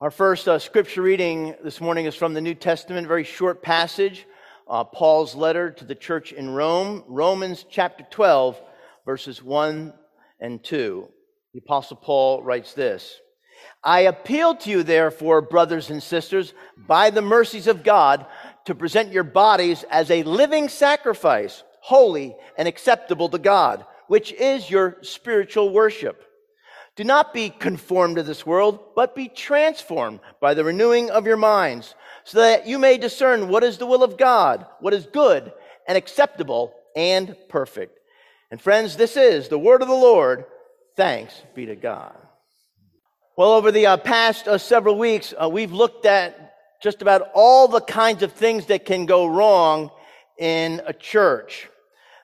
Our first uh, scripture reading this morning is from the New Testament, very short passage, uh, Paul's letter to the church in Rome, Romans chapter 12, verses 1 and 2. The Apostle Paul writes this I appeal to you, therefore, brothers and sisters, by the mercies of God, to present your bodies as a living sacrifice, holy and acceptable to God, which is your spiritual worship. Do not be conformed to this world, but be transformed by the renewing of your minds, so that you may discern what is the will of God, what is good and acceptable and perfect. And friends, this is the word of the Lord. Thanks be to God. Well, over the uh, past uh, several weeks, uh, we've looked at just about all the kinds of things that can go wrong in a church.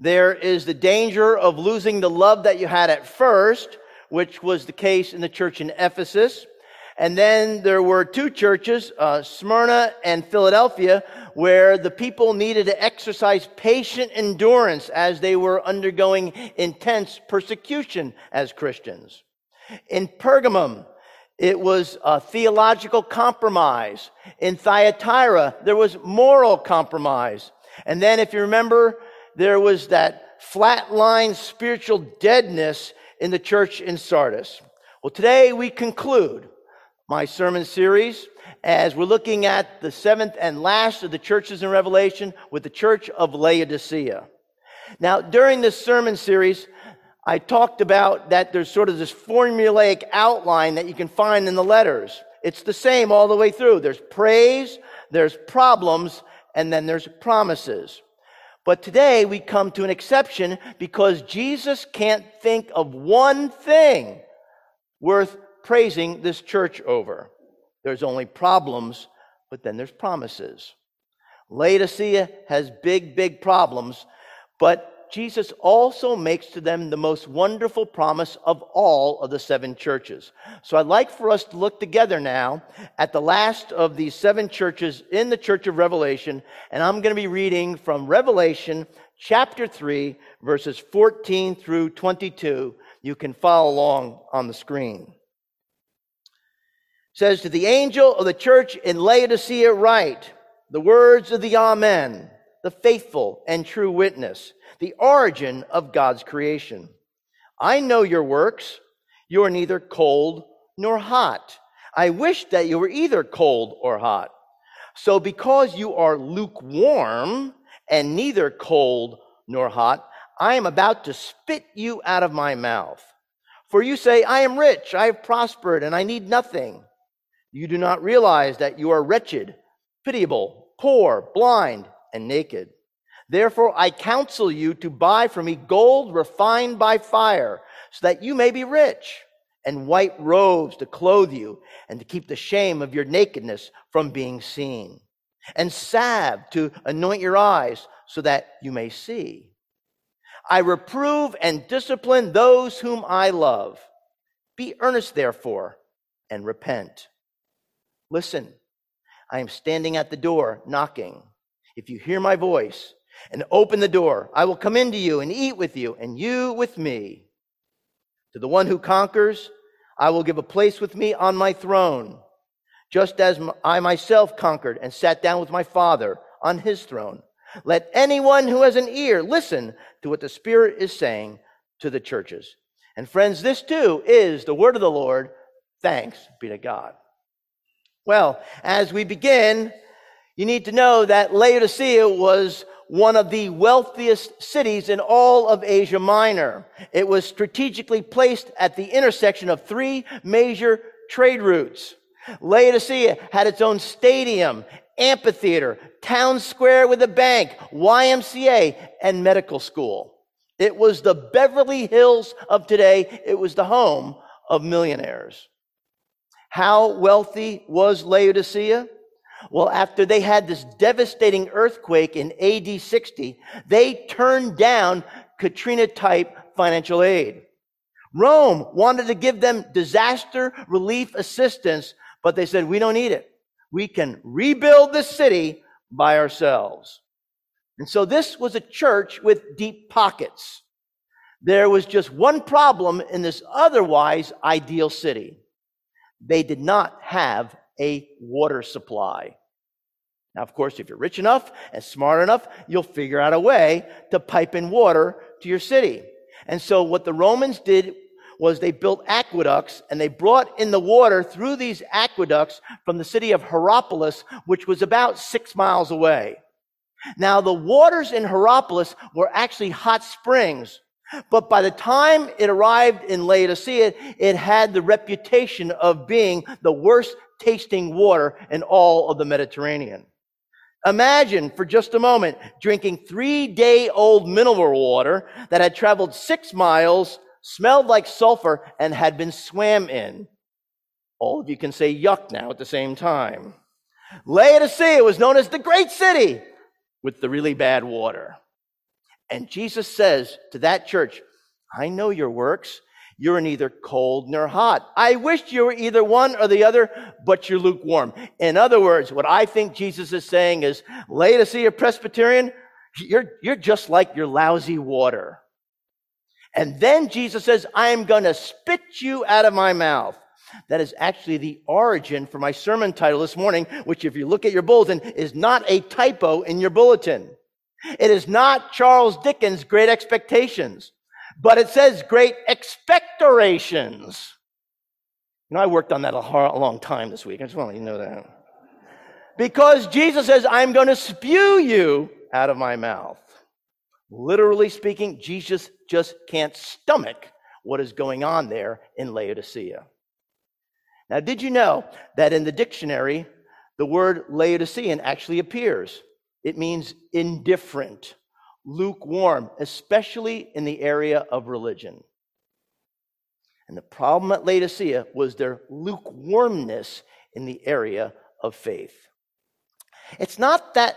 There is the danger of losing the love that you had at first, which was the case in the church in Ephesus. And then there were two churches, uh, Smyrna and Philadelphia, where the people needed to exercise patient endurance as they were undergoing intense persecution as Christians. In Pergamum, it was a theological compromise. In Thyatira, there was moral compromise. And then, if you remember, there was that flatline spiritual deadness in the church in Sardis. Well, today we conclude my sermon series as we're looking at the seventh and last of the churches in Revelation with the church of Laodicea. Now, during this sermon series, I talked about that there's sort of this formulaic outline that you can find in the letters. It's the same all the way through. There's praise, there's problems, and then there's promises. But today we come to an exception because Jesus can't think of one thing worth praising this church over. There's only problems, but then there's promises. Laodicea has big, big problems, but Jesus also makes to them the most wonderful promise of all of the seven churches. So I'd like for us to look together now at the last of these seven churches in the church of Revelation, and I'm going to be reading from Revelation chapter 3, verses 14 through 22. You can follow along on the screen. It says to the angel of the church in Laodicea write the words of the Amen, the faithful and true witness the origin of God's creation. I know your works. You are neither cold nor hot. I wish that you were either cold or hot. So because you are lukewarm and neither cold nor hot, I am about to spit you out of my mouth. For you say, I am rich, I have prospered, and I need nothing. You do not realize that you are wretched, pitiable, poor, blind, and naked. Therefore, I counsel you to buy from me gold refined by fire, so that you may be rich, and white robes to clothe you, and to keep the shame of your nakedness from being seen, and salve to anoint your eyes, so that you may see. I reprove and discipline those whom I love. Be earnest, therefore, and repent. Listen, I am standing at the door knocking. If you hear my voice, and open the door. I will come into you and eat with you, and you with me. To the one who conquers, I will give a place with me on my throne, just as I myself conquered and sat down with my Father on his throne. Let anyone who has an ear listen to what the Spirit is saying to the churches. And friends, this too is the word of the Lord. Thanks be to God. Well, as we begin, you need to know that Laodicea was one of the wealthiest cities in all of Asia Minor. It was strategically placed at the intersection of three major trade routes. Laodicea had its own stadium, amphitheater, town square with a bank, YMCA, and medical school. It was the Beverly Hills of today. It was the home of millionaires. How wealthy was Laodicea? Well, after they had this devastating earthquake in AD 60, they turned down Katrina type financial aid. Rome wanted to give them disaster relief assistance, but they said, we don't need it. We can rebuild the city by ourselves. And so this was a church with deep pockets. There was just one problem in this otherwise ideal city. They did not have a water supply. Now, of course, if you're rich enough and smart enough, you'll figure out a way to pipe in water to your city. And so what the Romans did was they built aqueducts and they brought in the water through these aqueducts from the city of Hierapolis, which was about six miles away. Now, the waters in Hierapolis were actually hot springs, but by the time it arrived in Laodicea, it had the reputation of being the worst tasting water in all of the Mediterranean. Imagine for just a moment drinking three day old mineral water that had traveled six miles, smelled like sulfur, and had been swam in. All of you can say yuck now at the same time. Laodicea was known as the great city with the really bad water. And Jesus says to that church, I know your works. You're neither cold nor hot. I wished you were either one or the other, but you're lukewarm. In other words, what I think Jesus is saying is, Laodicea Presbyterian, you're, you're just like your lousy water. And then Jesus says, I am going to spit you out of my mouth. That is actually the origin for my sermon title this morning, which if you look at your bulletin is not a typo in your bulletin. It is not Charles Dickens' Great Expectations but it says great expectorations. You know, I worked on that a, a long time this week. I just want you to know that. Because Jesus says, I'm going to spew you out of my mouth. Literally speaking, Jesus just can't stomach what is going on there in Laodicea. Now, did you know that in the dictionary, the word Laodicean actually appears? It means indifferent lukewarm, especially in the area of religion. And the problem at Laodicea was their lukewarmness in the area of faith. It's not that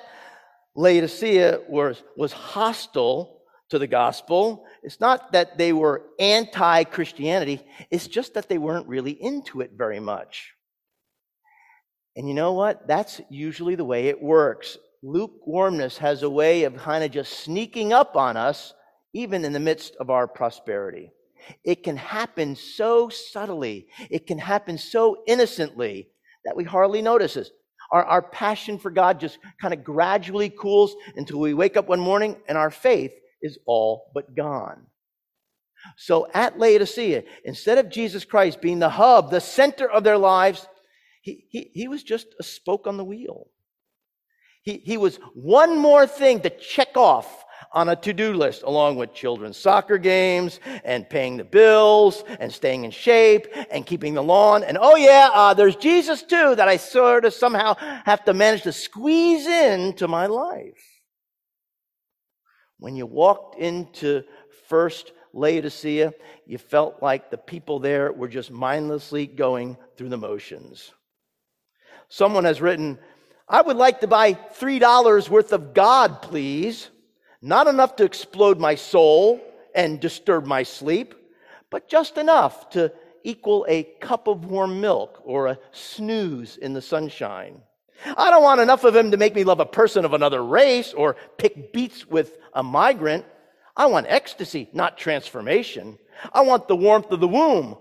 Laodicea was, was hostile to the gospel. It's not that they were anti Christianity. It's just that they weren't really into it very much. And you know what? That's usually the way it works lukewarmness has a way of kind of just sneaking up on us, even in the midst of our prosperity. It can happen so subtly, it can happen so innocently that we hardly notice it. Our, our passion for God just kind of gradually cools until we wake up one morning and our faith is all but gone. So at Laodicea, instead of Jesus Christ being the hub, the center of their lives, he, he, he was just a spoke on the wheel. He, he was one more thing to check off on a to-do list along with children's soccer games and paying the bills and staying in shape and keeping the lawn. And oh yeah, uh, there's Jesus too that I sort of somehow have to manage to squeeze into my life. When you walked into first Laodicea, you felt like the people there were just mindlessly going through the motions. Someone has written, I would like to buy $3 worth of God, please. Not enough to explode my soul and disturb my sleep, but just enough to equal a cup of warm milk or a snooze in the sunshine. I don't want enough of him to make me love a person of another race or pick beets with a migrant. I want ecstasy, not transformation. I want the warmth of the womb,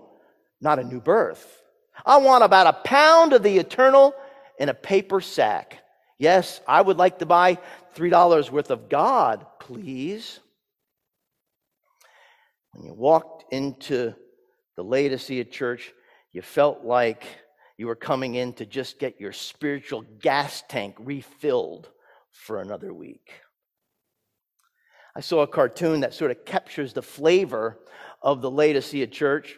not a new birth. I want about a pound of the eternal in a paper sack. Yes, I would like to buy $3 worth of God, please. When you walked into the Laodicea church, you felt like you were coming in to just get your spiritual gas tank refilled for another week. I saw a cartoon that sort of captures the flavor of the Laodicea church.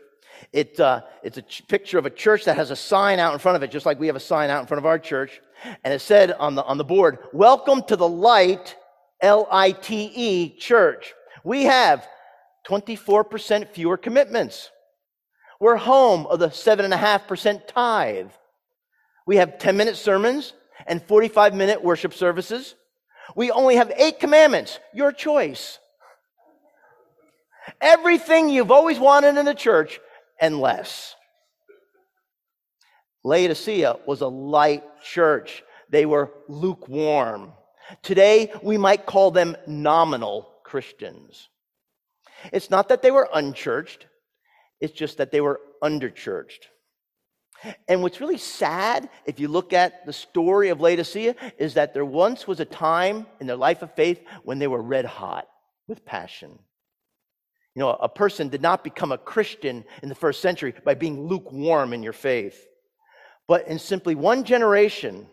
It, uh, it's a ch- picture of a church that has a sign out in front of it, just like we have a sign out in front of our church. And it said on the, on the board, Welcome to the Light, L I T E church. We have 24% fewer commitments. We're home of the 7.5% tithe. We have 10 minute sermons and 45 minute worship services. We only have eight commandments. Your choice. Everything you've always wanted in a church and less. Laodicea was a light church. They were lukewarm. Today, we might call them nominal Christians. It's not that they were unchurched, it's just that they were underchurched. And what's really sad, if you look at the story of Laodicea, is that there once was a time in their life of faith when they were red hot with passion. You know, a person did not become a Christian in the first century by being lukewarm in your faith. But in simply one generation,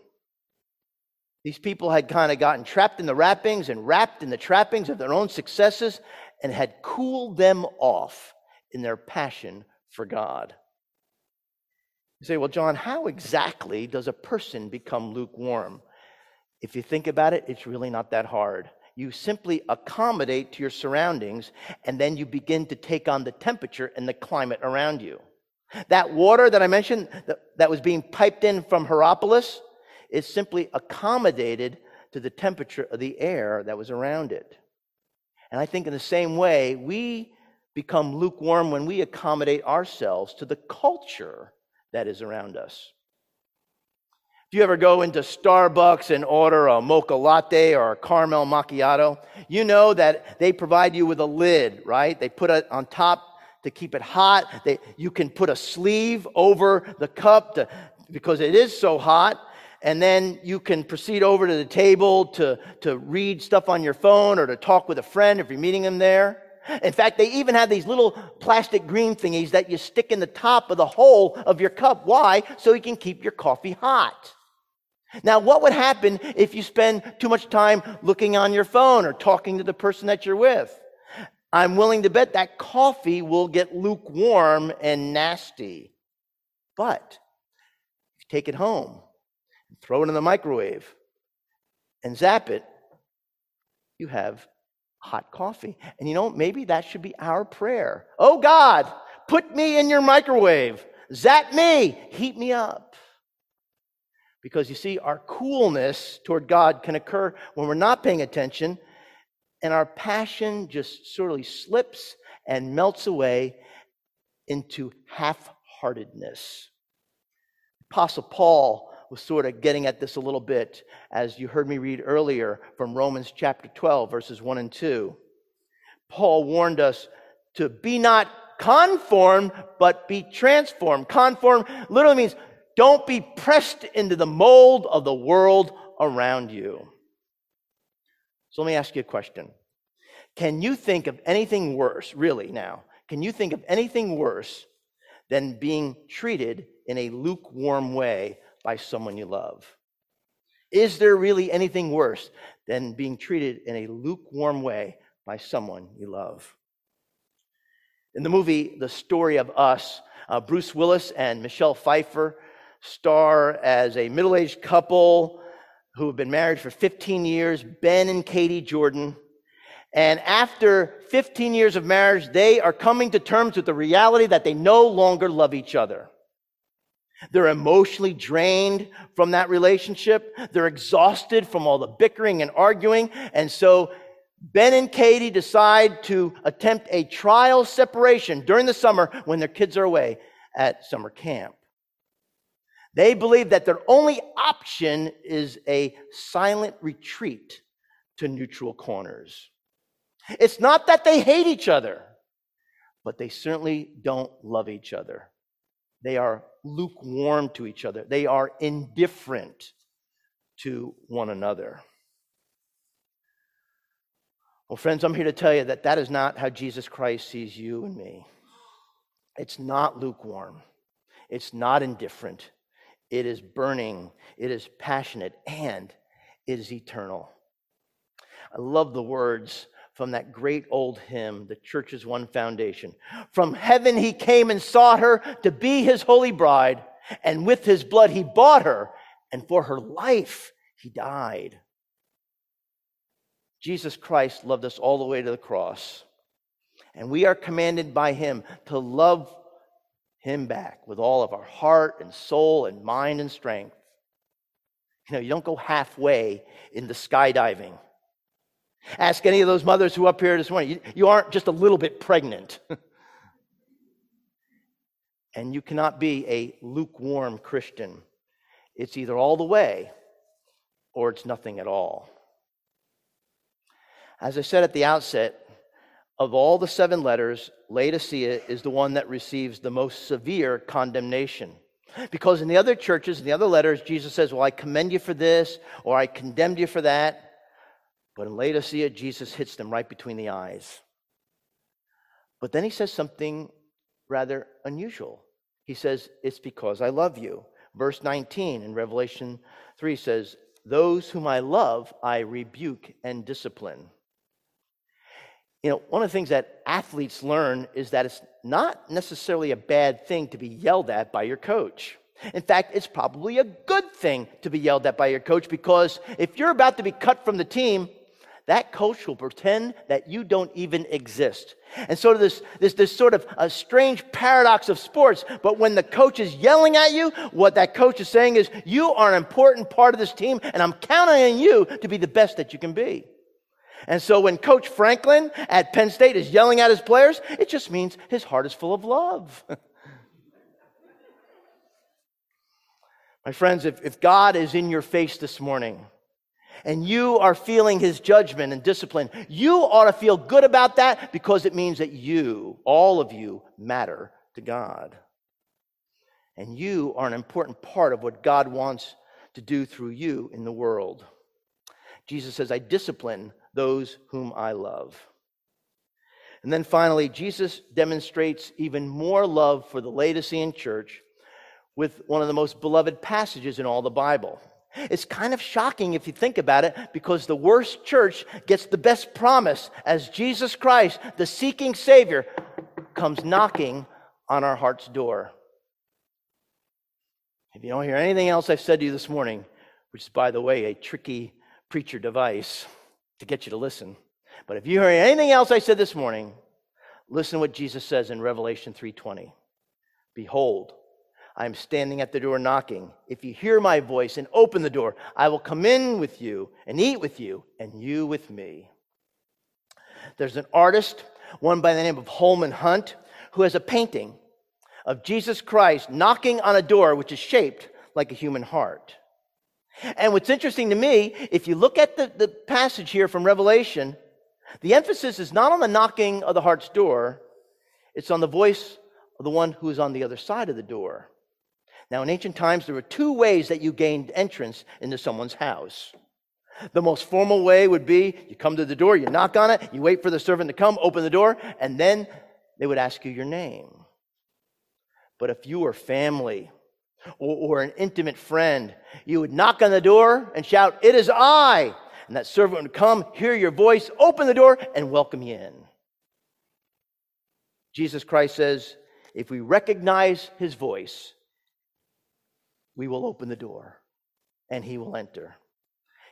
these people had kind of gotten trapped in the wrappings and wrapped in the trappings of their own successes and had cooled them off in their passion for God. You say, well, John, how exactly does a person become lukewarm? If you think about it, it's really not that hard. You simply accommodate to your surroundings, and then you begin to take on the temperature and the climate around you. That water that I mentioned that, that was being piped in from Hierapolis is simply accommodated to the temperature of the air that was around it. And I think in the same way, we become lukewarm when we accommodate ourselves to the culture that is around us. You ever go into Starbucks and order a mocha latte or a caramel macchiato, you know that they provide you with a lid, right? They put it on top to keep it hot. They, you can put a sleeve over the cup to, because it is so hot. And then you can proceed over to the table to, to read stuff on your phone or to talk with a friend if you're meeting them there. In fact, they even have these little plastic green thingies that you stick in the top of the hole of your cup. Why? So you can keep your coffee hot. Now, what would happen if you spend too much time looking on your phone or talking to the person that you're with? I'm willing to bet that coffee will get lukewarm and nasty. But if you take it home, throw it in the microwave, and zap it, you have hot coffee. And you know, maybe that should be our prayer. Oh God, put me in your microwave. Zap me. Heat me up. Because you see, our coolness toward God can occur when we're not paying attention and our passion just sort of slips and melts away into half heartedness. Apostle Paul was sort of getting at this a little bit, as you heard me read earlier from Romans chapter 12, verses 1 and 2. Paul warned us to be not conformed, but be transformed. Conform literally means don't be pressed into the mold of the world around you. So let me ask you a question. Can you think of anything worse, really now? Can you think of anything worse than being treated in a lukewarm way by someone you love. Is there really anything worse than being treated in a lukewarm way by someone you love? In the movie The Story of Us, uh, Bruce Willis and Michelle Pfeiffer star as a middle aged couple who have been married for 15 years, Ben and Katie Jordan. And after 15 years of marriage, they are coming to terms with the reality that they no longer love each other. They're emotionally drained from that relationship. They're exhausted from all the bickering and arguing. And so Ben and Katie decide to attempt a trial separation during the summer when their kids are away at summer camp. They believe that their only option is a silent retreat to neutral corners. It's not that they hate each other, but they certainly don't love each other. They are lukewarm to each other, they are indifferent to one another. Well, friends, I'm here to tell you that that is not how Jesus Christ sees you and me. It's not lukewarm, it's not indifferent, it is burning, it is passionate, and it is eternal. I love the words from that great old hymn, The Church's One Foundation. From heaven he came and sought her to be his holy bride, and with his blood he bought her, and for her life he died. Jesus Christ loved us all the way to the cross, and we are commanded by him to love him back with all of our heart and soul and mind and strength. You know, you don't go halfway in the skydiving. Ask any of those mothers who are up here this morning. You, you aren't just a little bit pregnant. and you cannot be a lukewarm Christian. It's either all the way or it's nothing at all. As I said at the outset, of all the seven letters, Laodicea is the one that receives the most severe condemnation. Because in the other churches, in the other letters, Jesus says, Well, I commend you for this, or I condemned you for that. But in Laodicea, Jesus hits them right between the eyes. But then he says something rather unusual. He says, It's because I love you. Verse 19 in Revelation 3 says, Those whom I love, I rebuke and discipline. You know, one of the things that athletes learn is that it's not necessarily a bad thing to be yelled at by your coach. In fact, it's probably a good thing to be yelled at by your coach because if you're about to be cut from the team, that coach will pretend that you don't even exist. And so this, this, this sort of a strange paradox of sports, but when the coach is yelling at you, what that coach is saying is, you are an important part of this team, and I'm counting on you to be the best that you can be. And so when Coach Franklin at Penn State is yelling at his players, it just means his heart is full of love. My friends, if, if God is in your face this morning, and you are feeling his judgment and discipline, you ought to feel good about that because it means that you, all of you, matter to God. And you are an important part of what God wants to do through you in the world. Jesus says, I discipline those whom I love. And then finally, Jesus demonstrates even more love for the Laodicean church with one of the most beloved passages in all the Bible. It's kind of shocking if you think about it because the worst church gets the best promise as Jesus Christ, the seeking Savior, comes knocking on our heart's door. If you don't hear anything else I've said to you this morning, which is, by the way, a tricky preacher device to get you to listen, but if you hear anything else I said this morning, listen to what Jesus says in Revelation 3:20. Behold, I am standing at the door knocking. If you hear my voice and open the door, I will come in with you and eat with you, and you with me. There's an artist, one by the name of Holman Hunt, who has a painting of Jesus Christ knocking on a door which is shaped like a human heart. And what's interesting to me, if you look at the, the passage here from Revelation, the emphasis is not on the knocking of the heart's door, it's on the voice of the one who is on the other side of the door. Now, in ancient times, there were two ways that you gained entrance into someone's house. The most formal way would be you come to the door, you knock on it, you wait for the servant to come, open the door, and then they would ask you your name. But if you were family or, or an intimate friend, you would knock on the door and shout, It is I! And that servant would come, hear your voice, open the door, and welcome you in. Jesus Christ says, if we recognize his voice, we will open the door and he will enter.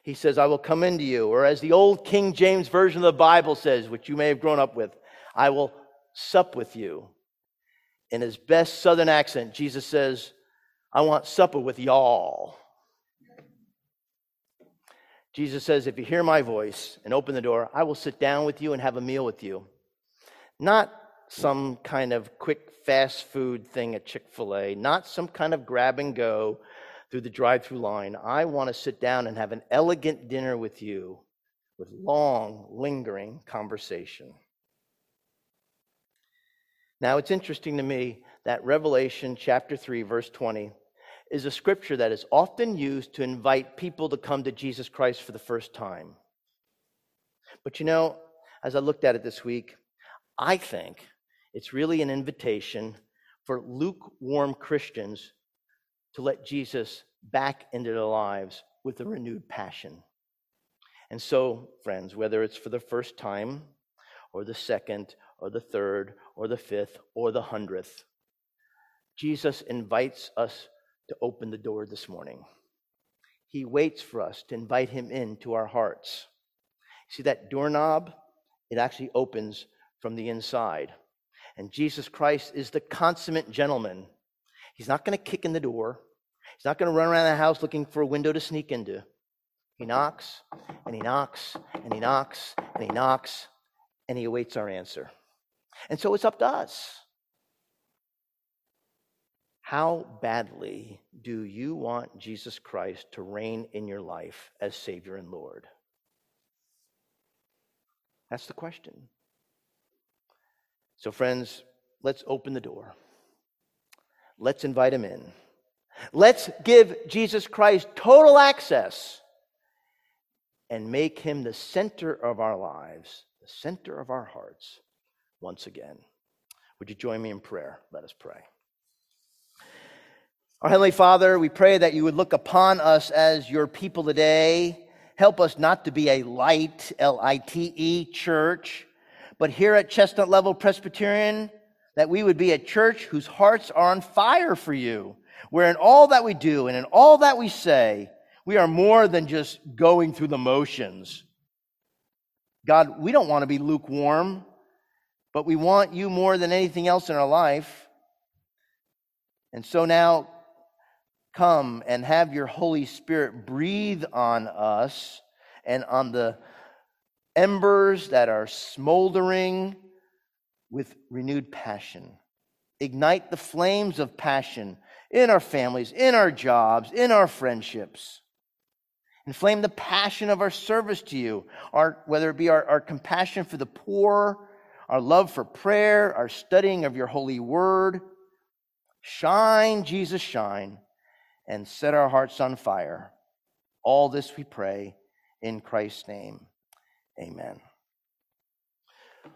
He says, I will come into you. Or as the old King James Version of the Bible says, which you may have grown up with, I will sup with you. In his best southern accent, Jesus says, I want supper with y'all. Jesus says, If you hear my voice and open the door, I will sit down with you and have a meal with you. Not some kind of quick fast food thing at Chick fil A, not some kind of grab and go through the drive through line. I want to sit down and have an elegant dinner with you with long, lingering conversation. Now, it's interesting to me that Revelation chapter 3, verse 20, is a scripture that is often used to invite people to come to Jesus Christ for the first time. But you know, as I looked at it this week, I think it's really an invitation for lukewarm Christians to let Jesus back into their lives with a renewed passion. And so, friends, whether it's for the first time, or the second, or the third, or the fifth, or the hundredth, Jesus invites us to open the door this morning. He waits for us to invite him into our hearts. See that doorknob? It actually opens from the inside. And Jesus Christ is the consummate gentleman. He's not going to kick in the door. He's not going to run around the house looking for a window to sneak into. He knocks and he knocks and he knocks and he knocks and he awaits our answer. And so it's up to us. How badly do you want Jesus Christ to reign in your life as Savior and Lord? That's the question. So, friends, let's open the door. Let's invite him in. Let's give Jesus Christ total access and make him the center of our lives, the center of our hearts once again. Would you join me in prayer? Let us pray. Our Heavenly Father, we pray that you would look upon us as your people today. Help us not to be a light, L I T E, church, but here at Chestnut Level Presbyterian, that we would be a church whose hearts are on fire for you, where in all that we do and in all that we say, we are more than just going through the motions. God, we don't want to be lukewarm, but we want you more than anything else in our life. And so now, come and have your Holy Spirit breathe on us and on the embers that are smoldering with renewed passion. Ignite the flames of passion in our families, in our jobs, in our friendships. Inflame the passion of our service to you, our, whether it be our, our compassion for the poor, our love for prayer, our studying of your holy word. Shine, Jesus, shine, and set our hearts on fire. All this we pray in Christ's name. Amen.